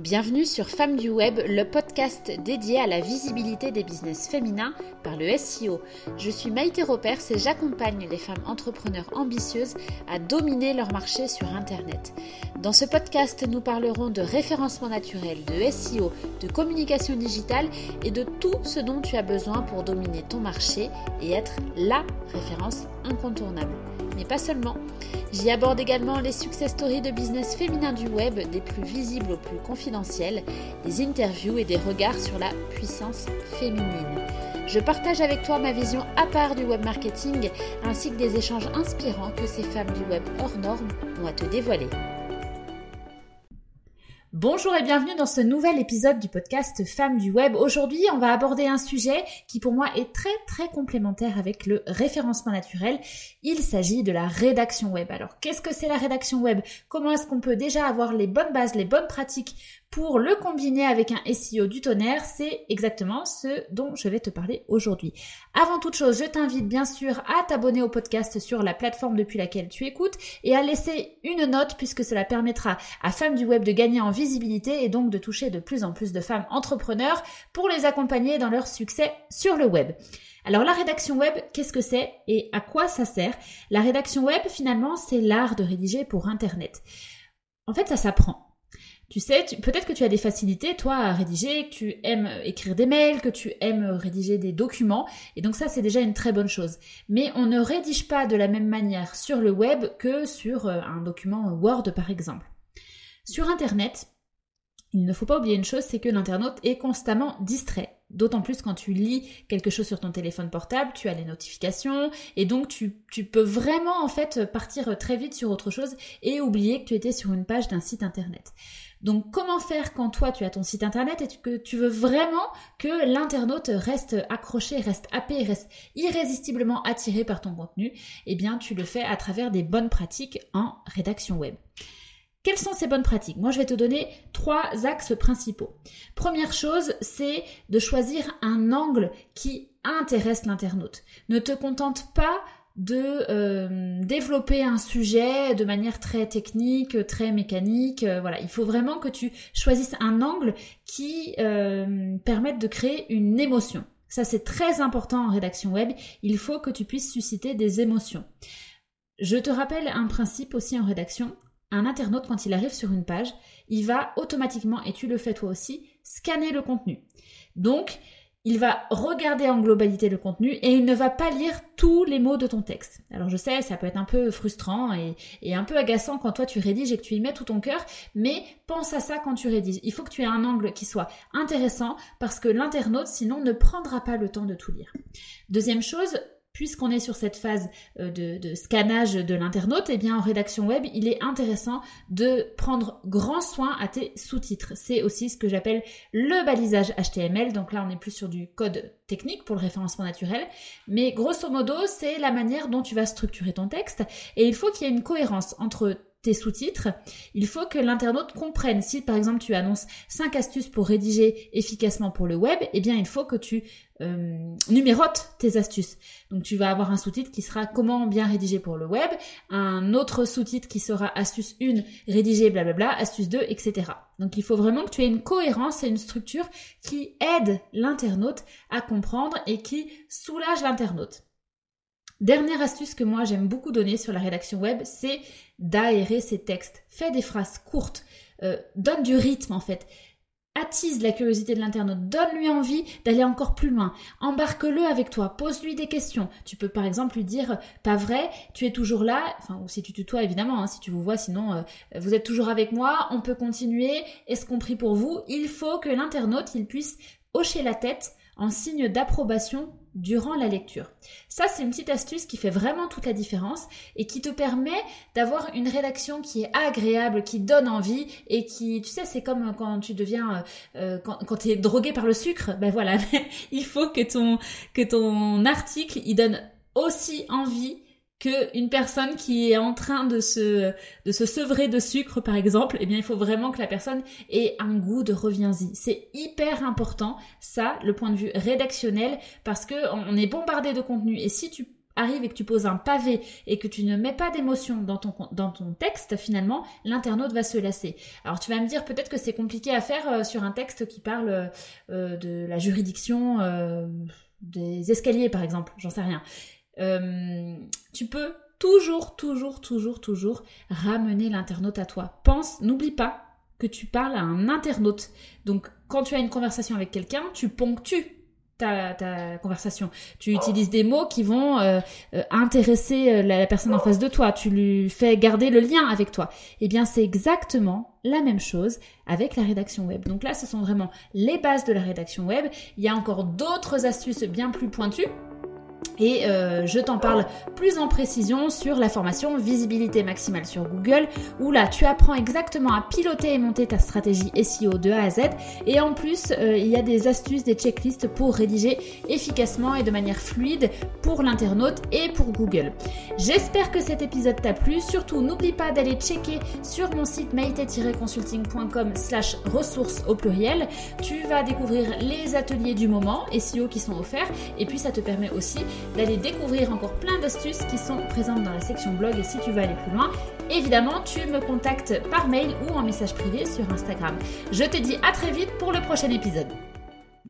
Bienvenue sur Femmes du Web, le podcast dédié à la visibilité des business féminins par le SEO. Je suis Maïté Ropers et j'accompagne les femmes entrepreneurs ambitieuses à dominer leur marché sur Internet. Dans ce podcast, nous parlerons de référencement naturel, de SEO, de communication digitale et de tout ce dont tu as besoin pour dominer ton marché et être LA référence incontournable mais pas seulement. J'y aborde également les success stories de business féminin du web, des plus visibles aux plus confidentiels, des interviews et des regards sur la puissance féminine. Je partage avec toi ma vision à part du web marketing ainsi que des échanges inspirants que ces femmes du web hors normes ont à te dévoiler. Bonjour et bienvenue dans ce nouvel épisode du podcast Femmes du Web. Aujourd'hui, on va aborder un sujet qui pour moi est très très complémentaire avec le référencement naturel. Il s'agit de la rédaction web. Alors, qu'est-ce que c'est la rédaction web? Comment est-ce qu'on peut déjà avoir les bonnes bases, les bonnes pratiques pour le combiner avec un SEO du tonnerre, c'est exactement ce dont je vais te parler aujourd'hui. Avant toute chose, je t'invite bien sûr à t'abonner au podcast sur la plateforme depuis laquelle tu écoutes et à laisser une note puisque cela permettra à Femmes du Web de gagner en visibilité et donc de toucher de plus en plus de femmes entrepreneurs pour les accompagner dans leur succès sur le web. Alors la rédaction web, qu'est-ce que c'est et à quoi ça sert? La rédaction web, finalement, c'est l'art de rédiger pour Internet. En fait, ça s'apprend. Tu sais, peut-être que tu as des facilités, toi, à rédiger, que tu aimes écrire des mails, que tu aimes rédiger des documents, et donc ça, c'est déjà une très bonne chose. Mais on ne rédige pas de la même manière sur le web que sur euh, un document Word, par exemple. Sur Internet, il ne faut pas oublier une chose, c'est que l'internaute est constamment distrait. D'autant plus quand tu lis quelque chose sur ton téléphone portable, tu as les notifications et donc tu, peux vraiment en fait partir très vite sur autre chose et oublier que tu étais sur une page d'un site internet. Donc comment faire quand toi tu as ton site internet et que tu veux vraiment que l'internaute reste accroché, reste happé, reste irrésistiblement attiré par ton contenu? Eh bien tu le fais à travers des bonnes pratiques en rédaction web. Quelles sont ces bonnes pratiques? Moi, je vais te donner trois axes principaux. Première chose, c'est de choisir un angle qui intéresse l'internaute. Ne te contente pas de euh, développer un sujet de manière très technique, très mécanique. Euh, voilà, il faut vraiment que tu choisisses un angle qui euh, permette de créer une émotion. Ça, c'est très important en rédaction web. Il faut que tu puisses susciter des émotions. Je te rappelle un principe aussi en rédaction. Un internaute, quand il arrive sur une page, il va automatiquement, et tu le fais toi aussi, scanner le contenu. Donc, il va regarder en globalité le contenu et il ne va pas lire tous les mots de ton texte. Alors je sais, ça peut être un peu frustrant et, un peu agaçant quand toi tu rédiges et que tu y mets tout ton cœur, mais pense à ça quand tu rédiges. Il faut que tu aies un angle qui soit intéressant parce que l'internaute sinon ne prendra pas le temps de tout lire. Deuxième chose, puisqu'on est sur cette phase euh, de, scannage de l'internaute, eh bien en rédaction web, il est intéressant de prendre grand soin à tes sous-titres. C'est aussi ce que j'appelle le balisage HTML. Donc là, on est plus sur du code technique pour le référencement naturel, mais grosso modo, c'est la manière dont tu vas structurer ton texte et il faut qu'il y ait une cohérence entre sous-titres, il faut que l'internaute comprenne. Si par exemple tu annonces 5 astuces pour rédiger efficacement pour le web, eh bien il faut que tu euh, numérotes tes astuces. Donc tu vas avoir un sous-titre qui sera comment bien rédiger pour le web, un autre sous-titre qui sera astuce 1, rédiger blablabla, astuce 2, etc. Donc il faut vraiment que tu aies une cohérence et une structure qui aide l'internaute à comprendre et qui soulage l'internaute. Dernière astuce que moi j'aime beaucoup donner sur la rédaction web, c'est d'aérer ses textes. Fais des phrases courtes, euh, donne du rythme en fait. Attise la curiosité de l'internaute, donne-lui envie d'aller encore plus loin, embarque-le avec toi, pose-lui des questions. Tu peux par exemple lui dire pas vrai, tu es toujours là, enfin ou si tu tutoies évidemment, hein, si tu vous vois, sinon euh, vous êtes toujours avec moi, on peut continuer, est-ce qu'on prie pour vous? Il faut que l'internaute il puisse hocher la tête en signe d'approbation durant la lecture. Ça, c'est une petite astuce qui fait vraiment toute la différence et qui te permet d'avoir une rédaction qui est agréable, qui donne envie et qui, tu sais, c'est comme quand tu deviens, euh, quand, quand tu es drogué par le sucre, ben voilà, il faut que ton, que ton article, il donne aussi envie qu'une personne qui est en train de se, sevrer de sucre, par exemple, eh bien, il faut vraiment que la personne ait un goût de reviens-y. C'est hyper important, ça, le point de vue rédactionnel, parce que on est bombardé de contenu. Et si tu arrives et que tu poses un pavé et que tu ne mets pas d'émotion dans ton, dans ton texte, finalement, l'internaute va se lasser. Alors tu vas me dire peut-être que c'est compliqué à faire euh, sur un texte qui parle euh, de la juridiction euh, des escaliers, par exemple, j'en sais rien. Tu peux toujours, toujours, toujours, toujours ramener l'internaute à toi. Pense, n'oublie pas que tu parles à un internaute. Donc quand tu as une conversation avec quelqu'un, tu ponctues ta, conversation. Tu utilises des mots qui vont euh, euh, intéresser euh, la, personne en face de toi. Tu lui fais garder le lien avec toi. Eh bien, c'est exactement la même chose avec la rédaction web. Donc là, ce sont vraiment les bases de la rédaction web. Il y a encore d'autres astuces bien plus pointues et euh, je t'en parle plus en précision sur la formation Visibilité maximale sur Google, où là tu apprends exactement à piloter et monter ta stratégie SEO de A à Z. Et en plus, euh, il y a des astuces, des checklists pour rédiger efficacement et de manière fluide pour l'internaute et pour Google. J'espère que cet épisode t'a plu. Surtout, n'oublie pas d'aller checker sur mon site maite-consulting.com slash ressources au pluriel. Tu vas découvrir les ateliers du moment SEO qui sont offerts et puis ça te permet aussi d'aller découvrir encore plein d'astuces qui sont présentes dans la section blog et si tu veux aller plus loin, évidemment, tu me contactes par mail ou en message privé sur Instagram. Je te dis à très vite pour le prochain épisode.